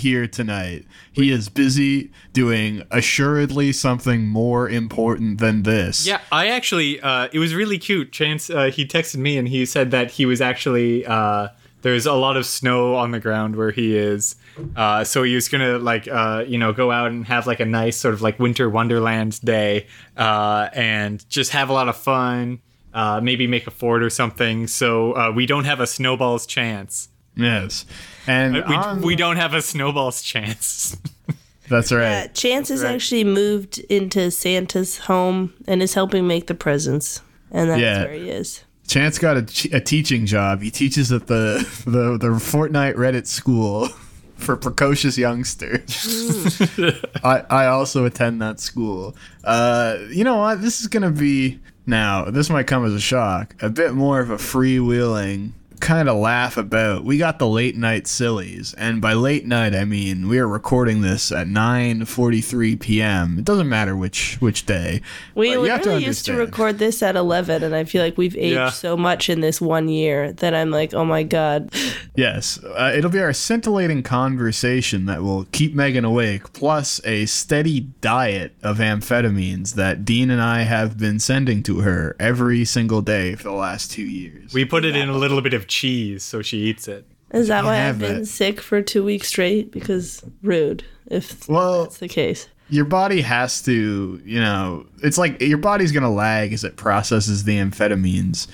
here tonight. He is busy doing assuredly something more important than this. Yeah, I actually, uh, it was really cute. Chance, uh, he texted me and he said that he was actually, uh, there's a lot of snow on the ground where he is. Uh, so he was gonna like, uh, you know, go out and have like a nice sort of like winter wonderland day, uh, and just have a lot of fun. Uh, maybe make a fort or something. So uh, we don't have a snowball's chance. Yes. And We, on- we don't have a snowball's chance. that's Uh, right. Chance has Right. actually moved into Santa's home and is helping make the presents, and that's Yeah. where he is. Chance got a, a teaching job. He teaches at the the the Fortnite Reddit school for precocious youngsters. I I also attend that school. Uh, you know what? This is gonna be now. This might come as a shock. A bit more of a freewheeling kind of laugh about. We got the late night sillies, and by late night I mean we are recording this at 9:43 p.m. It doesn't matter which which day. We But to literally used to record this at 11, and I feel like we've aged Yeah. so much in this one year that I'm like, oh my god. Yes, uh, it'll be our scintillating conversation that will keep Megan awake, plus a steady diet of amphetamines that Dean and I have been sending to her every single day for the last two years. we put it in a little bit of cheese so she eats it. Is that why I've been it. sick for two weeks straight? Because rude, if well, that's the case. your body has to, you know, it's like your body's gonna lag as it processes the amphetamines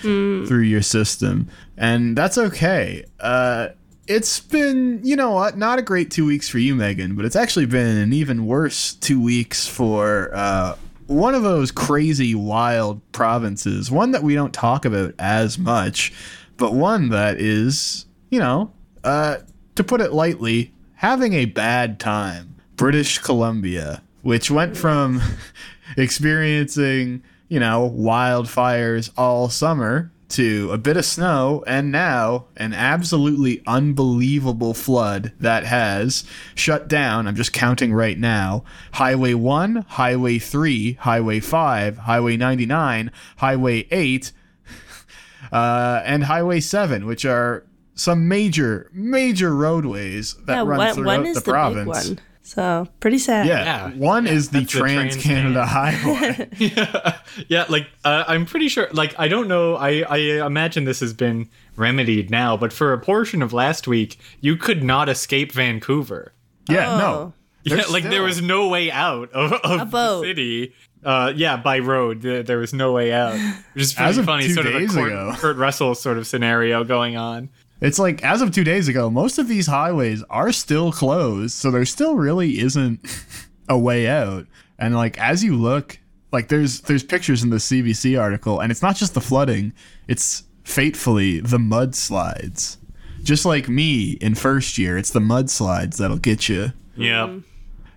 through your system, and that's okay. Uh, it's been, you know what, not a great two weeks for you, Megan, but it's actually been an even worse two weeks for uh, one of those crazy, wild provinces, one that we don't talk about as much, but one that is, you know, uh, to put it lightly, having a bad time. British Columbia, which went from experiencing, you know, wildfires all summer to a bit of snow and now an absolutely unbelievable flood that has shut down, I'm just counting right now, Highway 1, Highway 3, Highway 5, Highway 99, Highway 8, uh, and Highway 7, which are some major, major roadways that Yeah, run one, throughout one is the the, province. big one. So pretty sad. Yeah, Yeah. one is the Trans Canada Highway. yeah, yeah, like uh, I'm pretty sure. Like I don't know. I I imagine this has been remedied now, but for a portion of last week, you could not escape Vancouver. yeah, Oh. no. Yeah, There's like there was no way out of, of the boat. city. Uh, yeah, by road, there, there was no way out. Which is pretty As of funny, two sort of a days Kurt, ago. Kurt Russell sort of scenario going on. It's like as of two days ago, most of these highways are still closed, so there still really isn't a way out. And like as you look, like there's there's pictures in the CBC article, and it's not just the flooding; it's fatefully the mudslides. Just like me in first year, it's the mudslides that'll get you. Yeah.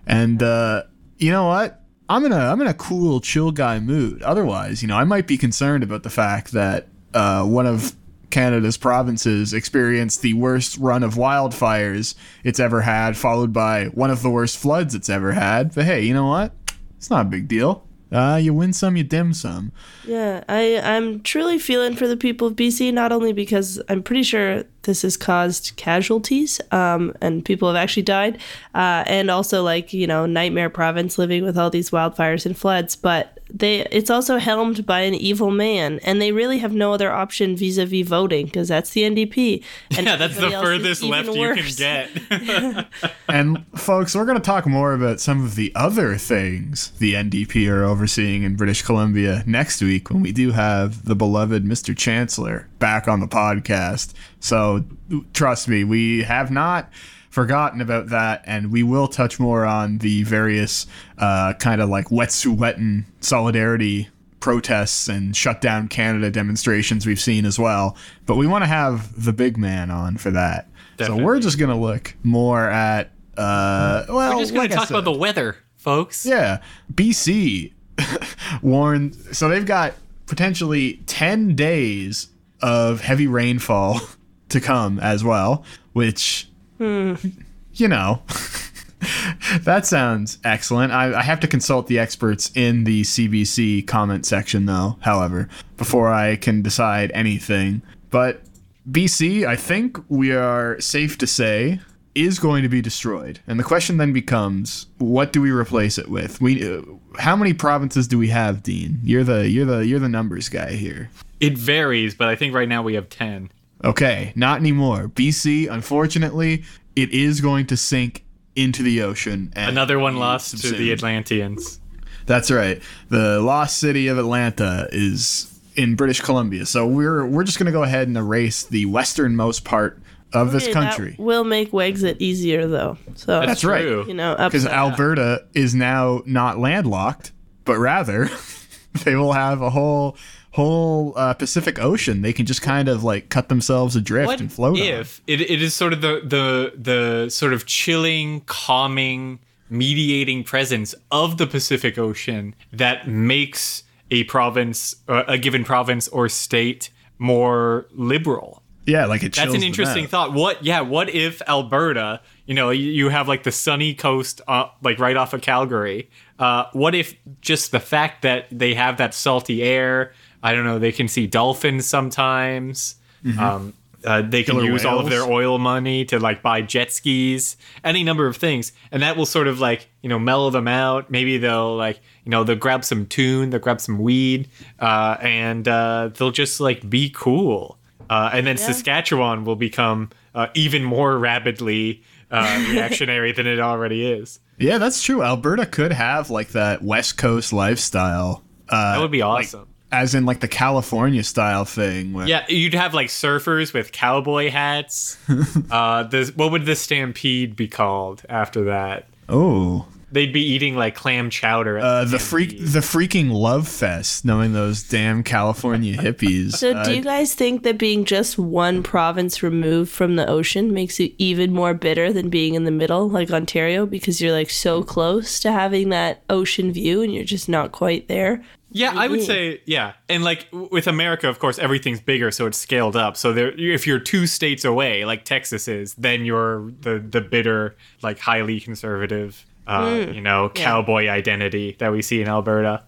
And uh, you know what? I'm in a I'm in a cool, chill guy mood. Otherwise, you know, I might be concerned about the fact that uh, one of Canada's provinces experienced the worst run of wildfires it's ever had, followed by one of the worst floods it's ever had. But hey, you know what? It's not a big deal. Uh, you win some, you dim some. Yeah, I, I'm truly feeling for the people of BC, not only because I'm pretty sure this has caused casualties um, and people have actually died, uh, and also like, you know, nightmare province living with all these wildfires and floods, but they it's also helmed by an evil man, and they really have no other option vis a vis voting because that's the NDP. And Yeah, that's the everybody else is furthest even left you can get. And folks, we're going to talk more about some of the other things the NDP are overseeing in British Columbia next week when we do have the beloved Mr. Chancellor back on the podcast. So trust me, we have not forgotten about that, and we will touch more on the various uh, kind of like Wet'suwet'en solidarity protests and shut down Canada demonstrations we've seen as well. But we want to have the big man on for that. So we're just gonna look more at uh well We're just going like to I talk about the weather, folks. yeah BC warned so they've got potentially 10 days of heavy rainfall to come as well which you know that sounds excellent. I, I have to consult the experts in the CBC comment section, though, however, before I can decide anything. But BC, I think we are safe to say, is going to be destroyed, and the question then becomes, what do we replace it with? We, uh, how many provinces do we have, Dean? You're the you're the you're the numbers guy here. It varies, but I think right now we have 10. Okay, not anymore. BC, unfortunately, it is going to sink into the ocean. And Another one be lost to the Atlanteans. That's right. The lost city of Atlanta is in British Columbia. So we're we're just gonna go ahead and erase the westernmost part of this Okay, country. That will make Wexit easier though. So That's right. true. you know, Because Alberta is now not landlocked, but rather they will have a whole whole uh, Pacific Ocean. They can just kind of like cut themselves adrift What and float if it, it is sort of the, the the sort of chilling, calming, mediating presence of the Pacific Ocean that makes a province, uh, a given province or state, more liberal? Yeah, like it. That's an interesting thought. What? Yeah. What if Alberta? You know, you- you have like the sunny coast, uh, like right off of Calgary. Uh, what if just the fact that they have that salty air? I don't know. They can see dolphins sometimes. Um, uh, they can Mm-hmm. Killer use all of their oil money to like buy jet skis, any number of things, and that will sort of like you know mellow them out. Maybe they'll like you know they'll grab some tune, they'll grab some weed, uh, and uh, they'll just like be cool. Uh, and then Saskatchewan will become uh, even more rapidly uh, reactionary than it already is. Yeah, that's true. Alberta could have like that West Coast lifestyle. Uh, That would be like- awesome. As in like the California style thing. Where, yeah, you'd have like surfers with cowboy hats. uh, the, what would the stampede be called after that? Oh, They'd be eating like clam chowder. Uh, the the freak, the freaking love fest, knowing those damn California hippies. So, Uh, do you guys think that being just one province removed from the ocean makes you even more bitter than being in the middle, like Ontario, because you're like so close to having that ocean view and you're just not quite there? Yeah, I would say yeah, and like with America, of course, everything's bigger, so it's scaled up. So there, if you're two states away, like Texas is, then you're the the bitter, like highly conservative, uh, you know, cowboy identity that we see in Alberta.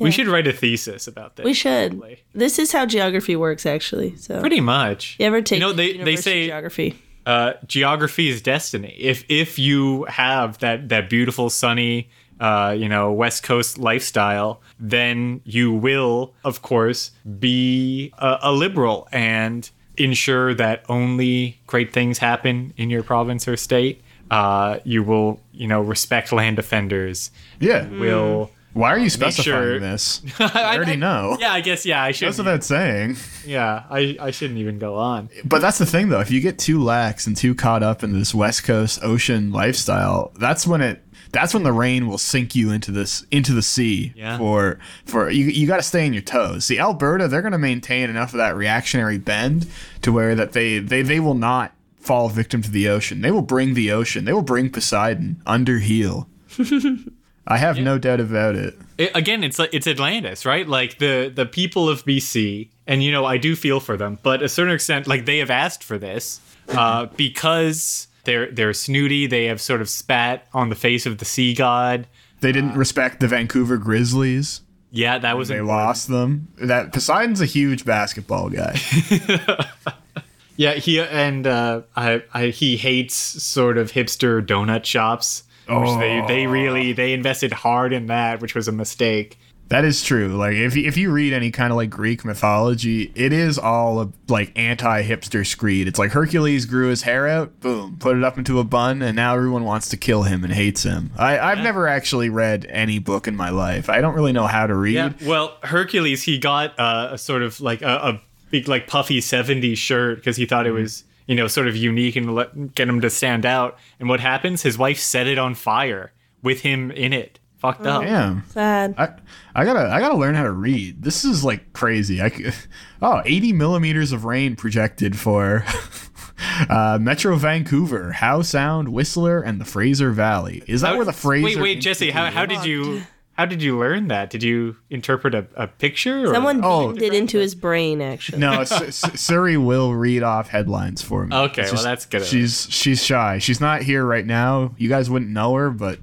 We should write a thesis about this. We should. probably. This is how geography works, actually. So, Pretty much. you ever take You know, they they say geography? uh, geography is destiny. If if you have that that beautiful sunny uh, you know West Coast lifestyle, then you will, of course, be a, a liberal and ensure that only great things happen in your province or state. Uh, you will, you know, respect land defenders. yeah. Will Why are you specifying sure- this? I already know. Yeah, I guess. Yeah, I should. That's what that's saying. Yeah, I, I shouldn't even go on. But that's the thing, though. If you get too lax and too caught up in this West Coast ocean lifestyle, that's when it. That's when the rain will sink you into this into the sea. Yeah. For for you, you got to stay on your toes. See, Alberta, they're going to maintain enough of that reactionary bend to where that they they they will not fall victim to the ocean. They will bring the ocean. They will bring Poseidon under heel. I have no doubt about it. it, again it's like it's atlantis right like the the people of bc and you know i do feel for them but a certain extent like they have asked for this uh, because they're they're snooty they have sort of spat on the face of the sea god They didn't respect the Vancouver Grizzlies. yeah that was They important. lost them. That Poseidon's a huge basketball guy. yeah he and uh I, I he hates sort of hipster donut shops which they they really they invested hard in that which was a mistake That is true. Like if you, if you read any kind of like Greek mythology, it is all a, like anti-hipster screed. It's like Hercules grew his hair out, boom, put it up into a bun, and now everyone wants to kill him and hates him. I, I've never actually read any book in my life. I don't really know how to read. Yeah. Well, Hercules, he got uh, a sort of like a, a big, like puffy 70s shirt because he thought it was, you know, sort of unique and let, get him to stand out. And what happens? His wife set it on fire with him in it. Fucked up. Damn. Sad. I, I gotta I gotta learn how to read. This is like crazy. I c- oh 80 millimeters of rain projected for uh, Metro Vancouver, Howe Sound, Whistler, and the Fraser Valley. Is that How- where the Fraser? Wait, wait, Jesse, how, how did you how did you learn that? Did you interpret a, a picture? Or? Someone Oh. beamed it into his brain, actually. No, S- S- Siri will read off headlines for me. Okay, It's well, that's good of She's she's shy. She's not here right now. You guys wouldn't know her, but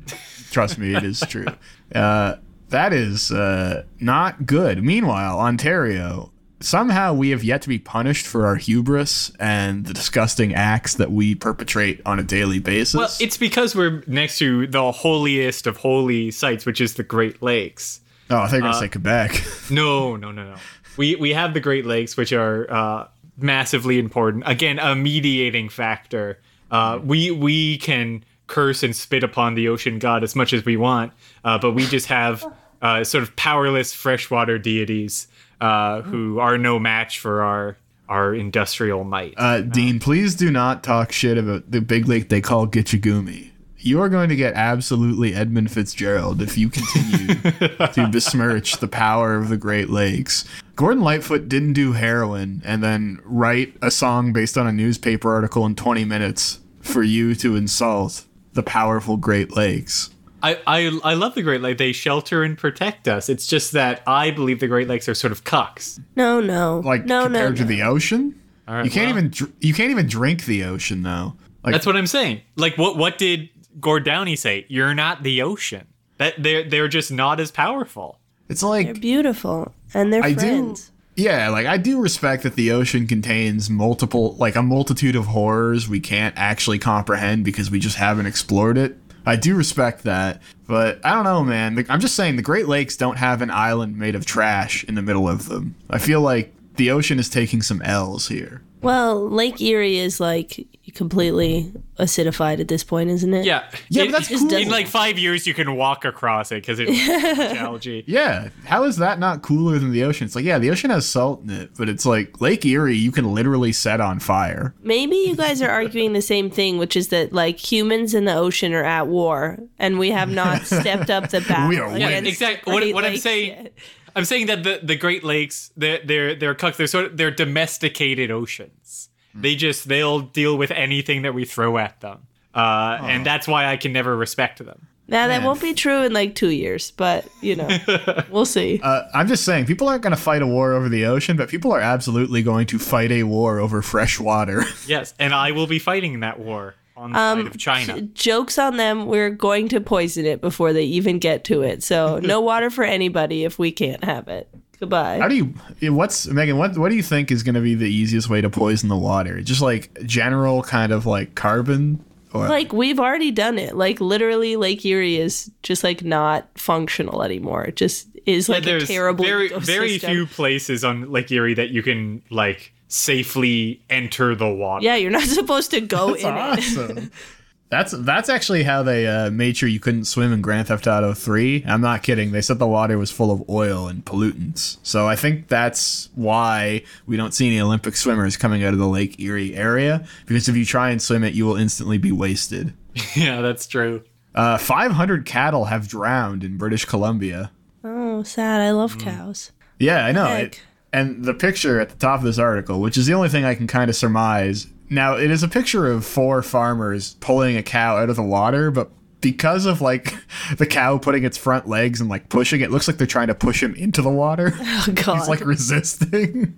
trust me, it is true. Uh, that is uh, not good. Meanwhile, Ontario, somehow we have yet to be punished for our hubris and the disgusting acts that we perpetrate on a daily basis. Well, it's because we're next to the holiest of holy sites, which is the Great Lakes. oh, I think I say Quebec. No, no, no, no. We we have the Great Lakes, which are uh, massively important. Again, a mediating factor. Uh, we we can curse and spit upon the ocean god as much as we want, uh, but we just have uh, sort of powerless freshwater deities uh, who are no match for our our industrial might. Uh, Dean, please do not talk shit about the big lake they call Gitche Gumee. You are going to get absolutely Edmund Fitzgerald if you continue to besmirch the power of the Great Lakes. Gordon Lightfoot didn't do heroin and then write a song based on a newspaper article in 20 minutes for you to insult the powerful Great Lakes. I, I I love the Great Lakes. They shelter and protect us. It's just that I believe the Great Lakes are sort of cucks. No, no. Like no, compared no, to no. the ocean, right, you can't well. even you can't even drink the ocean though. Like That's what I'm saying. Like what what did Gord Downie say? You're not the ocean. That they're they're just not as powerful. it's like They're beautiful and they're I do- friends. Yeah, like I do respect that the ocean contains multiple, like a multitude of horrors we can't actually comprehend because we just haven't explored it. I do respect that, but I don't know, man. I'm just saying the Great Lakes don't have an island made of trash in the middle of them. I feel like the ocean is taking some L's here. Well, Lake Erie is like completely acidified at this point, isn't it? Yeah. Yeah, In- but that's Just cool. In like five years, you can walk across it because it's algae. Yeah, how is that not cooler than the ocean? It's like, yeah, the ocean has salt in it, but it's like Lake Erie, you can literally set on fire. Maybe you guys are arguing the same thing, which is that like humans in the ocean are at war, and we have not stepped up the battle. We are winning. against Exactly. What, what I'm saying, yet. I'm saying that the, the Great Lakes, they're they're they're cucks. They're sort of they're domesticated oceans. They just they'll deal with anything that we throw at them, uh, and that's why I can never respect them. Now that Man. won't be true in like two years, but you know, we'll see. Uh, I'm just saying, people aren't going to fight a war over the ocean, but people are absolutely going to fight a war over fresh water. Yes, and I will be fighting that war on the side of China. Jokes on them. We're going to poison it before they even get to it. So no water for anybody if we can't have it. Goodbye. How do you? Eh, what's Megan? What What do you think is going to be the easiest way to poison the water? Just like general kind of like carbon, or like we've already done it. Like literally, Lake Erie is just like not functional anymore. It just is like a There's terrible. very very ecosystem. few places on Lake Erie that you can like safely enter the water. Yeah, you're not supposed to go That's in it. awesome. That's that's actually how they uh, made sure you couldn't swim in Grand Theft Auto 3. I'm not kidding. They said the water was full of oil and pollutants. So I think that's why we don't see any Olympic swimmers coming out of the Lake Erie area because if you try and swim it, you will instantly be wasted. yeah, that's true. Uh, 500 cattle have drowned in British Columbia. Oh, sad. I Mm. love cows. Yeah, I know. It, and the picture at the top of this article, which is the only thing I can kind of surmise. Now, it is a picture of four farmers pulling a cow out of the water, but because of like the cow putting its front legs and like pushing, it looks like they're trying to push him into the water. Oh God. He's like resisting,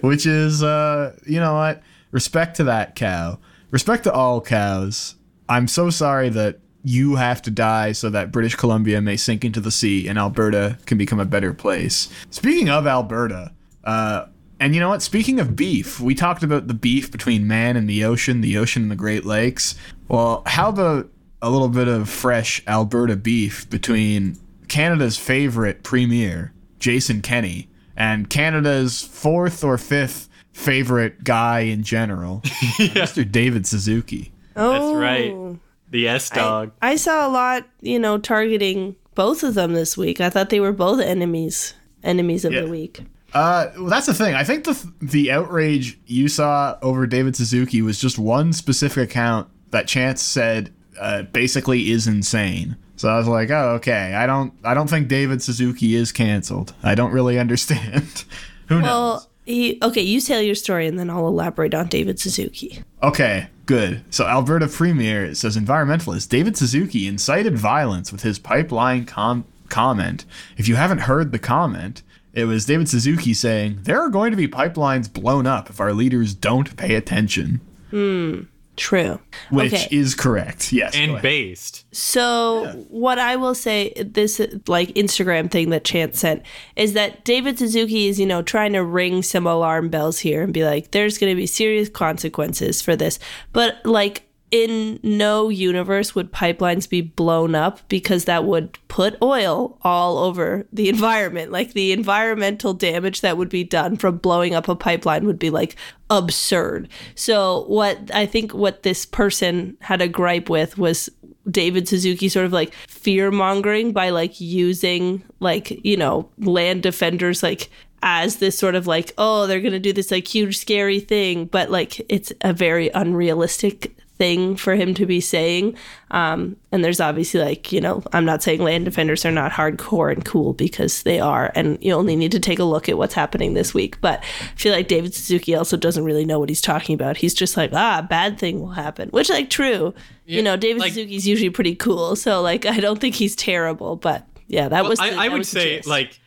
which is, uh, you know what? Respect to that cow. Respect to all cows. I'm so sorry that you have to die so that British Columbia may sink into the sea and Alberta can become a better place. Speaking of Alberta, uh, and you know what? Speaking of beef, we talked about the beef between man and the ocean, the ocean and the Great Lakes. Well, how about a little bit of fresh Alberta beef between Canada's favorite premier, Jason Kenney, and Canada's fourth or fifth favorite guy in general, Mr. David Suzuki. oh, right. The S dog. I saw a lot, you know, targeting both of them this week. I thought they were both enemies, enemies of Yeah. the week. Uh, well, that's the thing. I think the the outrage you saw over David Suzuki was just one specific account that Chance said uh, basically is insane. So I was like, oh, okay. I don't I don't think David Suzuki is canceled. I don't really understand. Who knows? Well, he okay. You tell your story, and then I'll elaborate on David Suzuki. Okay, good. So Alberta Premier says environmentalist David Suzuki incited violence with his pipeline com- comment. If you haven't heard the comment, it was David Suzuki saying there are going to be pipelines blown up if our leaders don't pay attention. Hmm. True. which okay. is correct. Yes. and based. So what I will say, this like Instagram thing that Chance sent is that David Suzuki is you know trying to ring some alarm bells here and be like, there's going to be serious consequences for this, but like. In no universe would pipelines be blown up because that would put oil all over the environment. Like the environmental damage that would be done from blowing up a pipeline would be like absurd. So, what I think what this person had a gripe with was David Suzuki sort of like fear mongering by like using like, you know, land defenders like as this sort of like, oh, they're going to do this like huge scary thing, but like it's a very unrealistic thing for him to be saying. Um, and there's obviously like, you know, I'm not saying land defenders are not hardcore and cool because they are. And you only need to take a look at what's happening this week. But I feel like David Suzuki also doesn't really know what he's talking about. He's just like, ah, bad thing will happen, which like true. you know, David like- Suzuki's usually pretty cool. So like, I don't think he's terrible, but yeah, that was. I, the- I that would was say, like,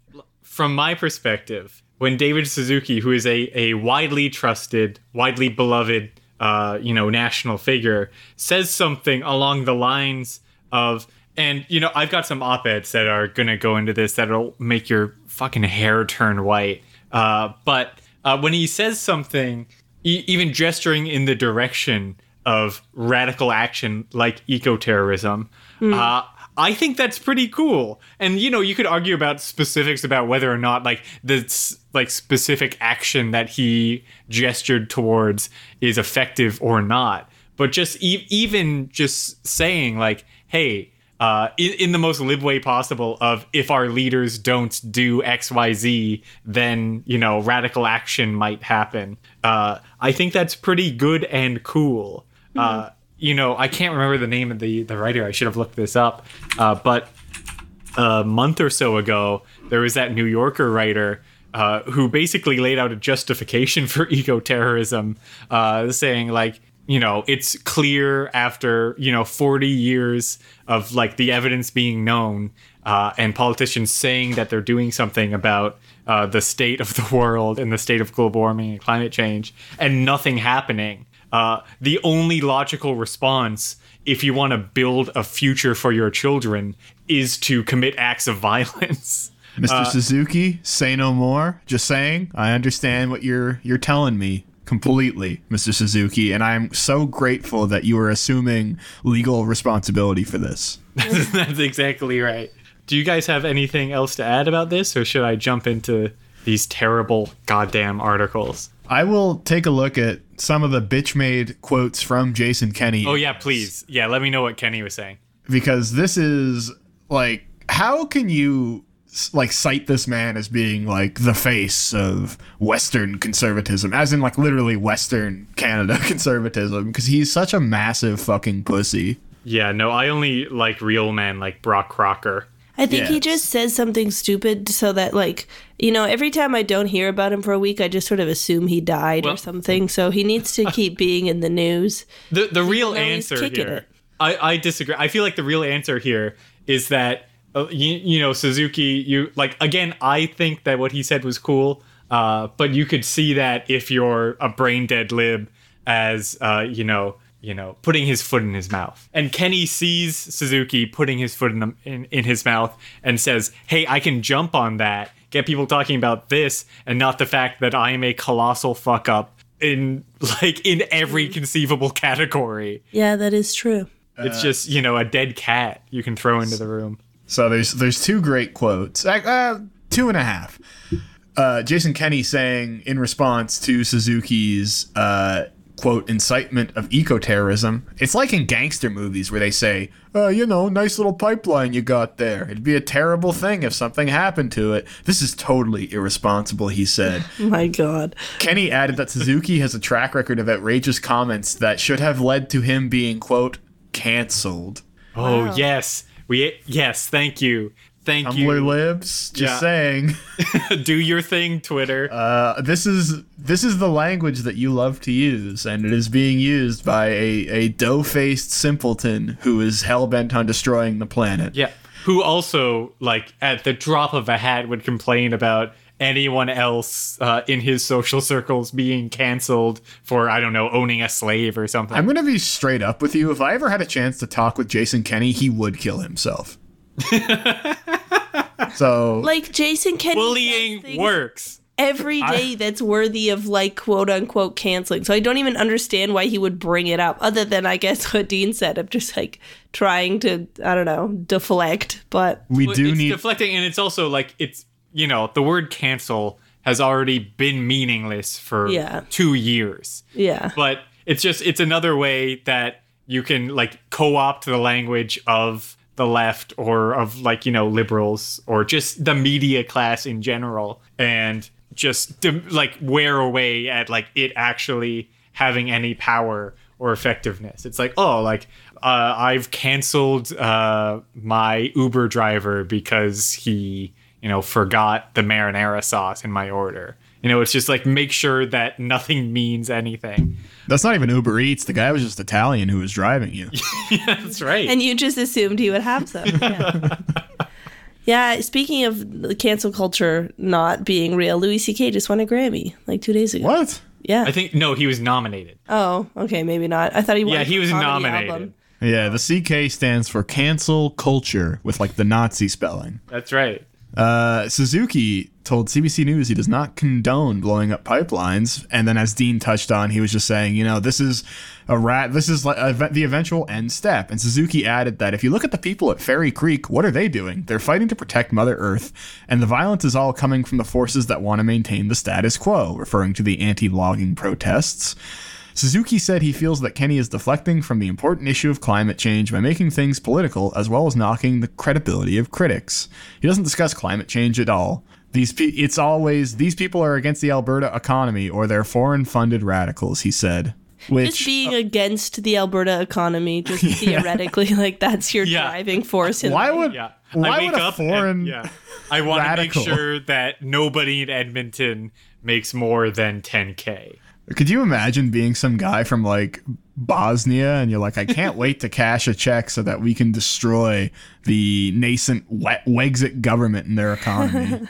from my perspective, when David Suzuki, who is a, a widely trusted, widely beloved, uh, you know, national figure, says something along the lines of, and you know, I've got some op-eds that are gonna go into this that'll make your fucking hair turn white. Uh, but uh, when he says something, e- even gesturing in the direction of radical action like eco-terrorism, uh, I think that's pretty cool. And you know, you could argue about specifics about whether or not like the like specific action that he gestured towards is effective or not. But just e- even just saying like, hey, uh, in, in the most lib way possible of if our leaders don't do X, Y, Z, then you know radical action might happen. Uh, I think that's pretty good and cool. Uh, you know, I can't remember the name of the the writer. I should have looked this up. Uh, but a month or so ago, there was that New Yorker writer uh, who basically laid out a justification for eco terrorism, uh, saying like, you know, it's clear after you know 40 years of like the evidence being known uh, and politicians saying that they're doing something about uh, the state of the world and the state of global warming and climate change, and nothing happening. Uh, the only logical response if you want to build a future for your children is to commit acts of violence. Mr. Uh, Suzuki, say no more. Just saying, I understand what you're you're telling me completely, Mr. Suzuki, and I'm so grateful that you are assuming legal responsibility for this. That's exactly right. Do you guys have anything else to add about this, or should I jump into these terrible goddamn articles? I will take a look at some of the bitch made quotes from Jason Kenney. Oh yeah, please. Yeah, let me know what Kenney was saying. because this is like how can you like cite this man as being like the face of western conservatism as in like literally western canada conservatism because he's such a massive fucking pussy Yeah, no, I only like real men like Brock Crocker. I think he just says something stupid so that like you know every time I don't hear about him for a week I just sort of assume he died Well- or something so he needs to keep being in the news. The the real answer here. it. I, I disagree. I feel like the real answer here is that you, you know Suzuki. You like again. I think that what he said was cool. Uh, but you could see that if you're a brain dead lib, as uh, you know, you know, putting his foot in his mouth. And Kenney sees Suzuki putting his foot in, the, in in his mouth and says, "Hey, I can jump on that. Get people talking about this, and not the fact that I am a colossal fuck up." In like in every conceivable category, Yeah, that is true. it's just you know a dead cat you can throw into the room. So there's there's two great quotes uh, uh, two and a half. Uh, jason kenney saying in response to suzuki's uh, quote incitement of eco-terrorism it's like in gangster movies where they say uh, you know nice little pipeline you got there. It'd be a terrible thing if something happened to it. This is totally irresponsible he said. My god. kenney added that suzuki has a track record of outrageous comments that should have led to him being quote canceled. Oh Wow. yes, we yes, thank you, thank Tumblr you. libs just Yeah. saying Do your thing, Twitter. Uh, this is this is the language that you love to use, and it is being used by a, a dough-faced simpleton who is hell bent on destroying the planet. yeah, who also like at the drop of a hat would complain about anyone else uh, in his social circles being canceled for I don't know owning a slave or something. I'm gonna be straight up with you. If I ever had a chance to talk with Jason Kenney, he would kill himself. so Like Jason Kennedy does Bullying works. every day that's worthy of like quote unquote canceling. So I don't even understand why he would bring it up, other than I guess what Dean said of just like trying to I don't know deflect. But we do it's need deflecting, and it's also like it's you know the word cancel has already been meaningless for Yeah. two years. yeah, but it's just it's another way that you can like co-opt the language of the left or of like you know liberals or just the media class in general and just like wear away at like it actually having any power or effectiveness it's like oh like uh, i've canceled uh, my uber driver because he you know forgot the marinara sauce in my order you know it's just like make sure that nothing means anything That's not even Uber Eats. The guy was just Italian who was driving you. yeah, That's right. and you just assumed he would have some. Yeah. Yeah, speaking of the cancel culture not being real, Louis C.K. just won a Grammy like two days ago. What? Yeah. I think no, he was nominated. oh, okay, maybe not. I thought he won. Yeah, he was nominated. album. Yeah, the CK stands for cancel culture with like the Nazi spelling. That's right. Uh, Suzuki told CBC News he does not condone blowing up pipelines, and then as Dean touched on, he was just saying, you know, this is a rat. This is like a, the eventual end step. And Suzuki added that if you look at the people at Fairy Creek, what are they doing? They're fighting to protect Mother Earth, and the violence is all coming from the forces that want to maintain the status quo, referring to the anti-logging protests. Suzuki said he feels that Kenney is deflecting from the important issue of climate change by making things political as well as knocking the credibility of critics. He doesn't discuss climate change at all. These pe- it's always these people are against the Alberta economy or they're foreign funded radicals, he said. Which Just being uh, against the Alberta economy, just theoretically, like that's your Yeah. driving force. In why life. would Yeah. why I would wake a up and- foreign yeah. I want to make sure that nobody in Edmonton makes more than 10k. Could you imagine being some guy from like Bosnia and you're like, I can't wait to cash a check so that we can destroy the nascent we- Wexit government and their economy?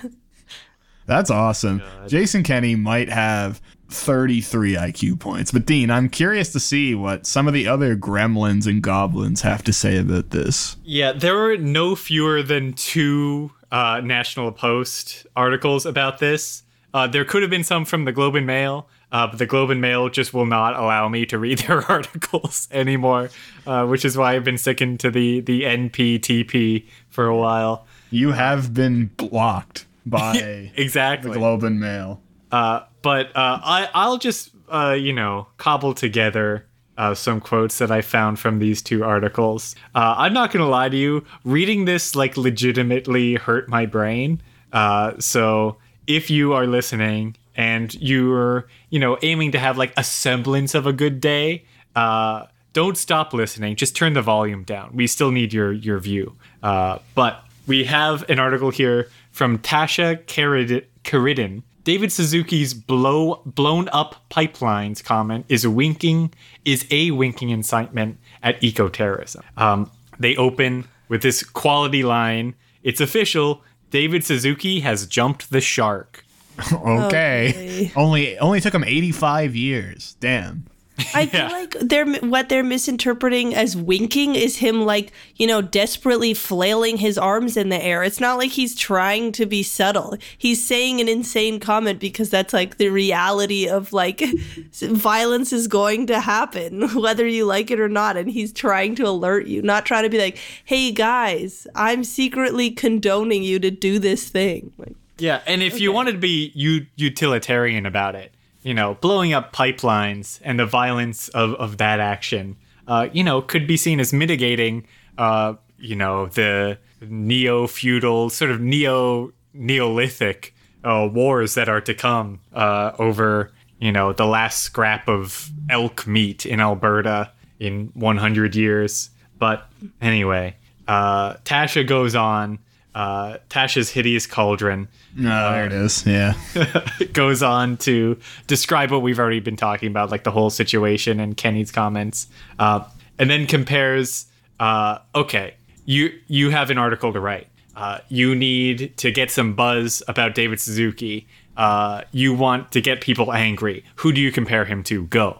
That's awesome. Jason Kenney might have 33 IQ points. But Dean, I'm curious to see what some of the other gremlins and goblins have to say about this. Yeah, there were no fewer than two uh, National Post articles about this. Uh, there could have been some from the Globe and Mail, uh, but the Globe and Mail just will not allow me to read their articles anymore, uh, which is why I've been sticking to the the NPTP for a while. You have been blocked by Exactly. the Globe and Mail. Uh, but uh, I, I'll just, uh, you know, cobble together uh, some quotes that I found from these two articles. Uh, I'm not going to lie to you, reading this, like, legitimately hurt my brain. Uh, so if you are listening and you're, you know, aiming to have, like, a semblance of a good day, uh, don't stop listening. Just turn the volume down. We still need your, your view. Uh, but we have an article here from Tasha Carid-. David Suzuki's blow blown up pipelines comment is winking is a winking incitement at ecoterrorism. Um, they open with this quality line. It's official. David Suzuki has jumped the shark. Okay. boy. only only took him 85 years. Damn. I feel like they're what they're misinterpreting as winking is him like you know desperately flailing his arms in the air. It's not like he's trying to be subtle. He's saying an insane comment because that's like the reality of like violence is going to happen whether you like it or not, and he's trying to alert you, not trying to be like, "Hey guys, I'm secretly condoning you to do this thing." Like, Yeah, and if you wanted to be u- utilitarian about it, you know, blowing up pipelines and the violence of, of that action, uh, you know, could be seen as mitigating, uh, you know, the neo feudal, sort of neo Neolithic uh, wars that are to come uh, over, you know, the last scrap of elk meat in Alberta in 100 years. But anyway, uh, Tasha goes on. Uh, Tasha's hideous cauldron No, there it is. Yeah. goes on to describe what we've already been talking about, like the whole situation and Kenney's comments, uh, and then compares. Uh, okay, you you have an article to write. uh, you need to get some buzz about David Suzuki. Uh, you want to get people angry. Who do you compare him to? Go.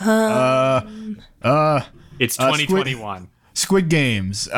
Uh, It's Uh, Squid- 2021. Squid Games.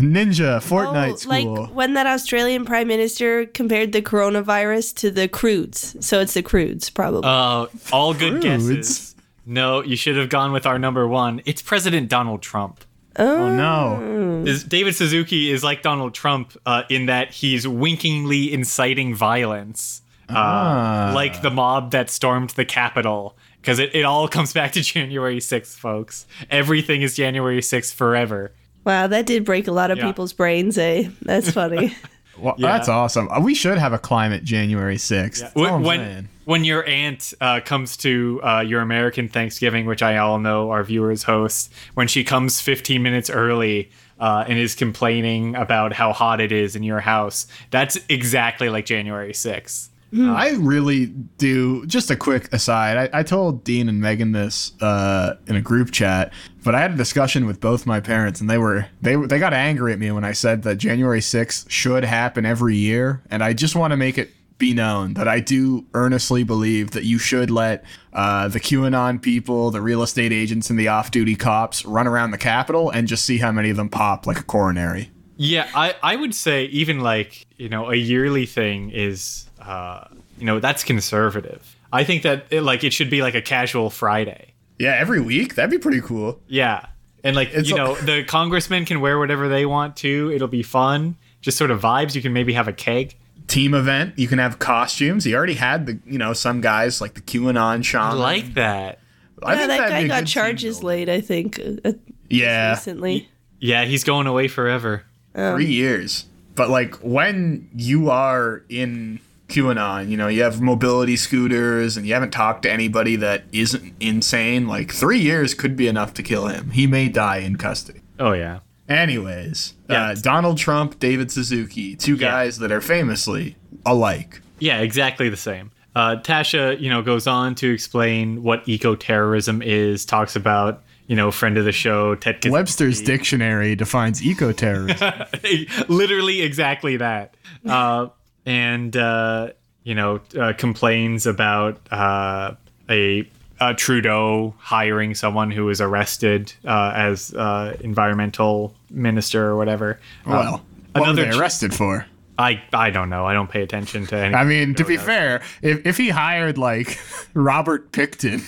Ninja, Fortnite Oh, School. like when that Australian prime minister compared the coronavirus to the crudes. So it's the crudes, probably. Uh, all good Prudes? guesses. No, you should have gone with our number one. It's President Donald Trump. oh no. Is- David Suzuki is like Donald Trump uh, in that he's winkingly inciting violence, uh, Ah. like the mob that stormed the Capitol. Because it, it all comes back to January 6th, folks. Everything is January 6th forever. Wow, that did break a lot of Yeah. people's brains, eh? That's funny. Well, Yeah. That's awesome. Uh, We should have a climate January 6th. That's all When when, when your aunt uh, comes to uh, your American Thanksgiving, which I all know our viewers host, when she comes 15 minutes early uh, and is complaining about how hot it is in your house, that's exactly like January 6th. I really do. Just a quick aside. I, I told Dean and Megan this uh, in a group chat, but I had a discussion with both my parents, and they were they they got angry at me when I said that January 6th should happen every year, and I just want to make it be known that I do earnestly believe that you should let uh, the QAnon people, the real estate agents, and the off-duty cops run around the Capitol and just see how many of them pop like a coronary. Yeah, I, I would say even like, you know, a yearly thing is, uh, you know, that's conservative. I think that it, like it should be like a casual Friday. Yeah, every week that'd be pretty cool. Yeah. And like, It's you a- know, the congressmen can wear whatever they want to. It'll be fun. Just sort of vibes. You can maybe have a keg. team event. You can have costumes. He already had the, you know, some guys like the QAnon shaman. I like that. I yeah, think that guy got charges laid. I think, uh, Yeah, recently. Yeah, he's going away forever. three years. But like when you are in QAnon, you know, you have mobility scooters and you haven't talked to anybody that isn't insane. Like three years could be enough to kill him. He may die in custody. Oh, yeah. Anyways, Yeah. uh, Donald Trump, David Suzuki, two Yeah. guys that are famously alike. Yeah, exactly the same. Uh, Tasha, you know, goes on to explain what eco-terrorism is, talks about, you know, friend of the show, Ted Kaczynski. Webster's dictionary defines eco-terrorism. literally exactly that uh, and uh, you know uh, complains about uh, a, uh trudeau hiring someone who was arrested uh, as uh, environmental minister or whatever Um, well, what were another they ch- arrested for? I, I don't know i don't pay attention to any I mean, to be fair, if, if he hired like Robert Pickton,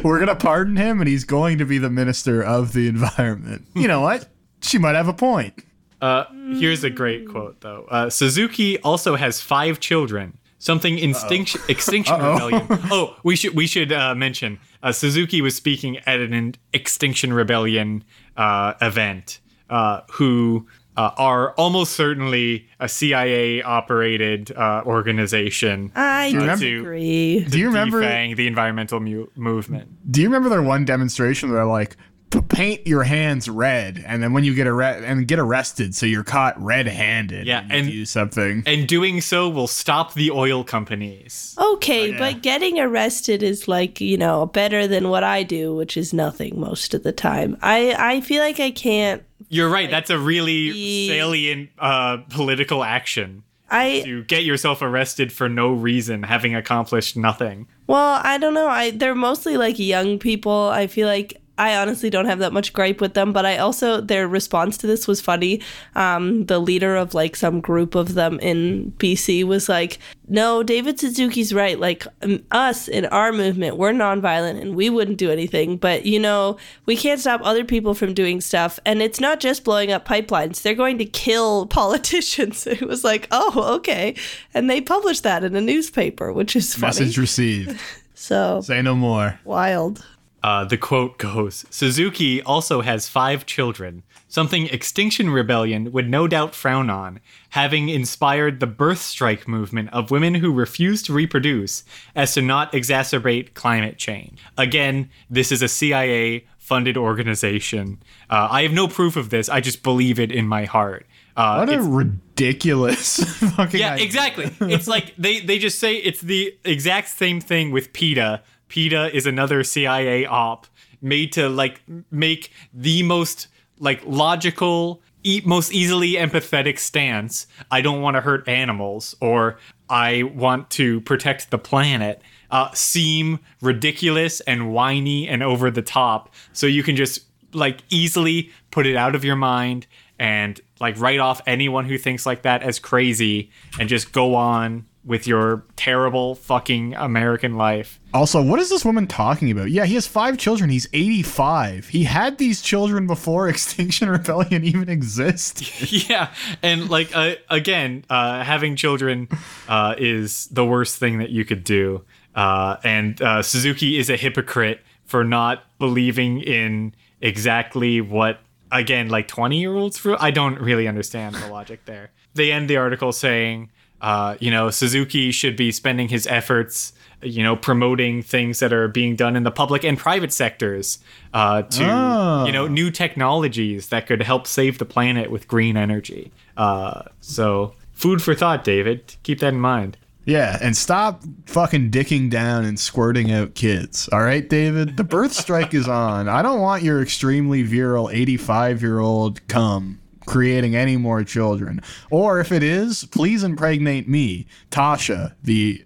we're gonna pardon him, and he's going to be the minister of the environment. You know what? She might have a point. Uh, here's a great quote, though. Uh, Suzuki also has five children. Something Instinction, Extinction Rebellion. Oh, we should we should uh, mention uh, Suzuki was speaking at an Extinction Rebellion uh, event. Uh, who uh, are almost certainly a CIA operated uh, organization I remember- disagree. Do you remember? defang the environmental mu- movement. Do you remember their one demonstration where they're like, "P- paint your hands red, and then when you get arre- and get arrested, so you're caught red-handed. Yeah, and, and- do something. And doing so will stop the oil companies. Okay, yeah. but getting arrested is like, you know, better than what I do, which is nothing most of the time. I, I feel like I can't. You're right. That's a really the- salient uh, political action. I to get yourself arrested for no reason, having accomplished nothing. Well, I don't know. I they're mostly like young people. I feel like I honestly don't have that much gripe with them, but I also their response to this was funny. Um, the leader of like some group of them in BC was like, "No, David Suzuki's right. Like um, us in our movement, we're nonviolent and we wouldn't do anything, but you know, we can't stop other people from doing stuff. And it's not just blowing up pipelines; they're going to kill politicians." It was like, "Oh, okay," and they published that in a newspaper, which is funny. Message received. So Say no more. wild. Uh, the quote goes Suzuki also has five children, something Extinction Rebellion would no doubt frown on, having inspired the birth strike movement of women who refuse to reproduce as to not exacerbate climate change. Again, this is a CIA funded organization. Uh, I have no proof of this, I just believe it in my heart. Uh, What a ridiculous fucking yeah, idea. exactly. It's like they they just say it's the exact same thing with PETA. PETA is another CIA op made to like make the most like logical, e- most easily empathetic stance. I don't want to hurt animals, or I want to protect the planet. Uh, seem ridiculous and whiny and over the top. So you can just like easily put it out of your mind and like write off anyone who thinks like that as crazy and just go on with your terrible fucking American life. Also, what is this woman talking about? Yeah, he has five children. He's 85. He had these children before Extinction Rebellion even existed. yeah, and like uh, again, uh, having children uh, is the worst thing that you could do. Uh, and uh, Suzuki is a hypocrite for not believing in exactly what again like 20 year olds i don't really understand the logic there they end the article saying uh, you know suzuki should be spending his efforts you know promoting things that are being done in the public and private sectors uh, to Oh. you know new technologies that could help save the planet with green energy uh, so food for thought david keep that in mind Yeah, and stop fucking dicking down and squirting out kids. All right, David? The birth strike is on. I don't want your extremely virile 85 year old cum creating any more children. Or if it is, please impregnate me, Dasha, the.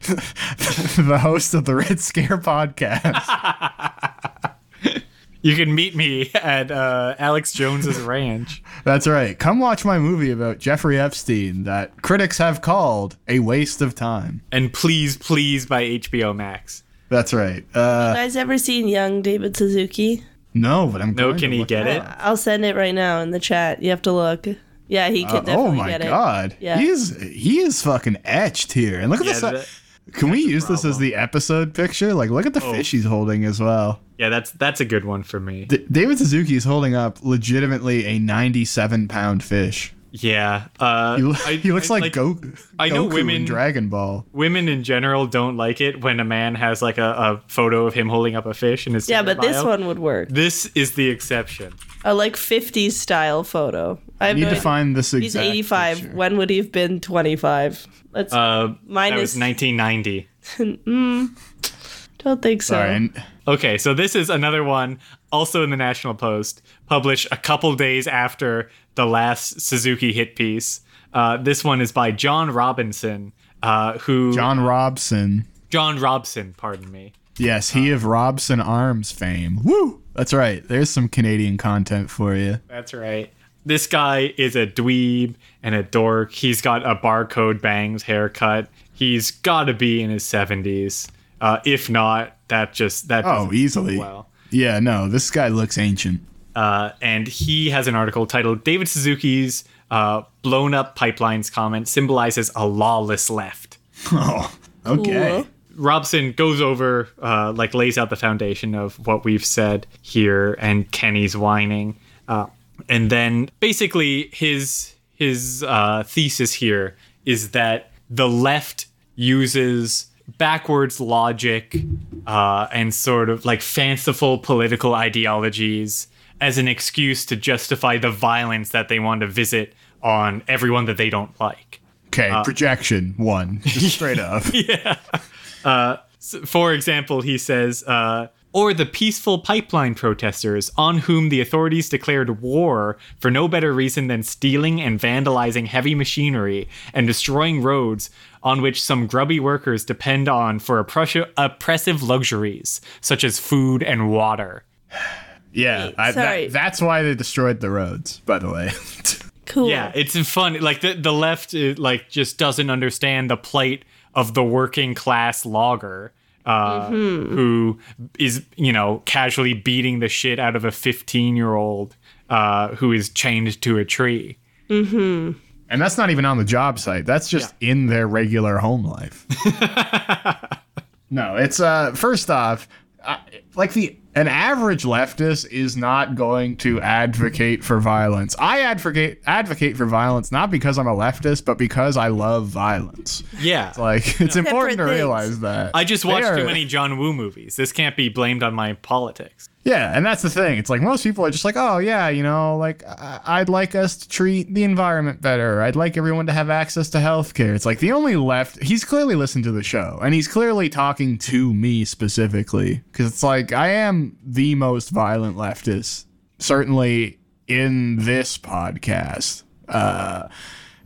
the host of the Red Scare podcast. you can meet me at uh, alex jones's ranch That's right. Come watch my movie about Jeffrey Epstein that critics have called a waste of time. and please please by hbo max That's right. Uh, You guys ever seen young David Suzuki? No, but I'm no going can to he look get it I'll send it right now in the chat. You have to look. Yeah, he can Uh, definitely oh my god. it. Yeah. He's he is fucking etched here. And look at Yeah, this. uh, that- Can we use this as the episode picture? Like look at the Oh. fish he's holding as well. yeah that's that's a good one for me D- David Suzuki is holding up legitimately a 97 pound fish. Yeah uh He, I- he looks I- like, Go- I know Goku women- in Dragon Ball. women in general don't like it when a man has like a, a photo of him holding up a fish in his yeah, Tinder but this one would work. this is the exception A like 50s style photo. I have You need no to find this He's 85. picture. When would he have been 25? Let's. uh Mine that is- was 1990 don't think so. Sorry, Okay, so this is another one, also in the National Post, published a couple days after the last Suzuki hit piece. Uh, this one is by John Robinson, uh, who John Robson. John Robson, pardon me. Yes, he of Robson Arms fame. Woo! That's right. There's some Canadian content for you. That's right. This guy is a dweeb and a dork. He's got a barcode bangs haircut. He's got to be in his 70s. Uh, if not, that just that Oh, easily. well. Yeah, no, this guy looks ancient. Uh, and he has an article titled "David Suzuki's uh, blown up pipelines comment symbolizes a lawless left." Oh, okay. Cool. Robson goes over, uh, like, lays out the foundation of what we've said here, and Kenney's whining, uh, and then basically his his uh, thesis here is that the left uses backwards logic uh, and sort of like fanciful political ideologies as an excuse to justify the violence that they want to visit on everyone that they don't like. Okay, projection one, just straight up. S- For example, he says, uh, or the peaceful pipeline protesters on whom the authorities declared war for no better reason than stealing and vandalizing heavy machinery and destroying roads on which some grubby workers depend on for oppressive luxuries such as food and water. Yeah, I, sorry. that, that's why they destroyed the roads. By the way, Cool. Yeah, it's fun. Like the the left, uh, like just doesn't understand the plight of the working class logger, uh, who is you know casually beating the shit out of a fifteen year old uh, who is chained to a tree. and that's not even on the job site. That's just in their regular home life. no, it's uh. First off, I, like the an average leftist is not going to advocate for violence. I advocate advocate for violence not because I'm a leftist, but because I love violence. Yeah, Like it's important to things. realize that. I just They watched are- too many John Woo movies. This can't be blamed on my politics. Yeah, and that's the thing. It's like most people are just like, oh yeah, you know, like I- I'd like us to treat the environment better. I'd like everyone to have access to healthcare. It's like the only left. He's clearly listened to the show, and he's clearly talking to me specifically because it's like I am the most violent leftist, certainly in this podcast. Uh,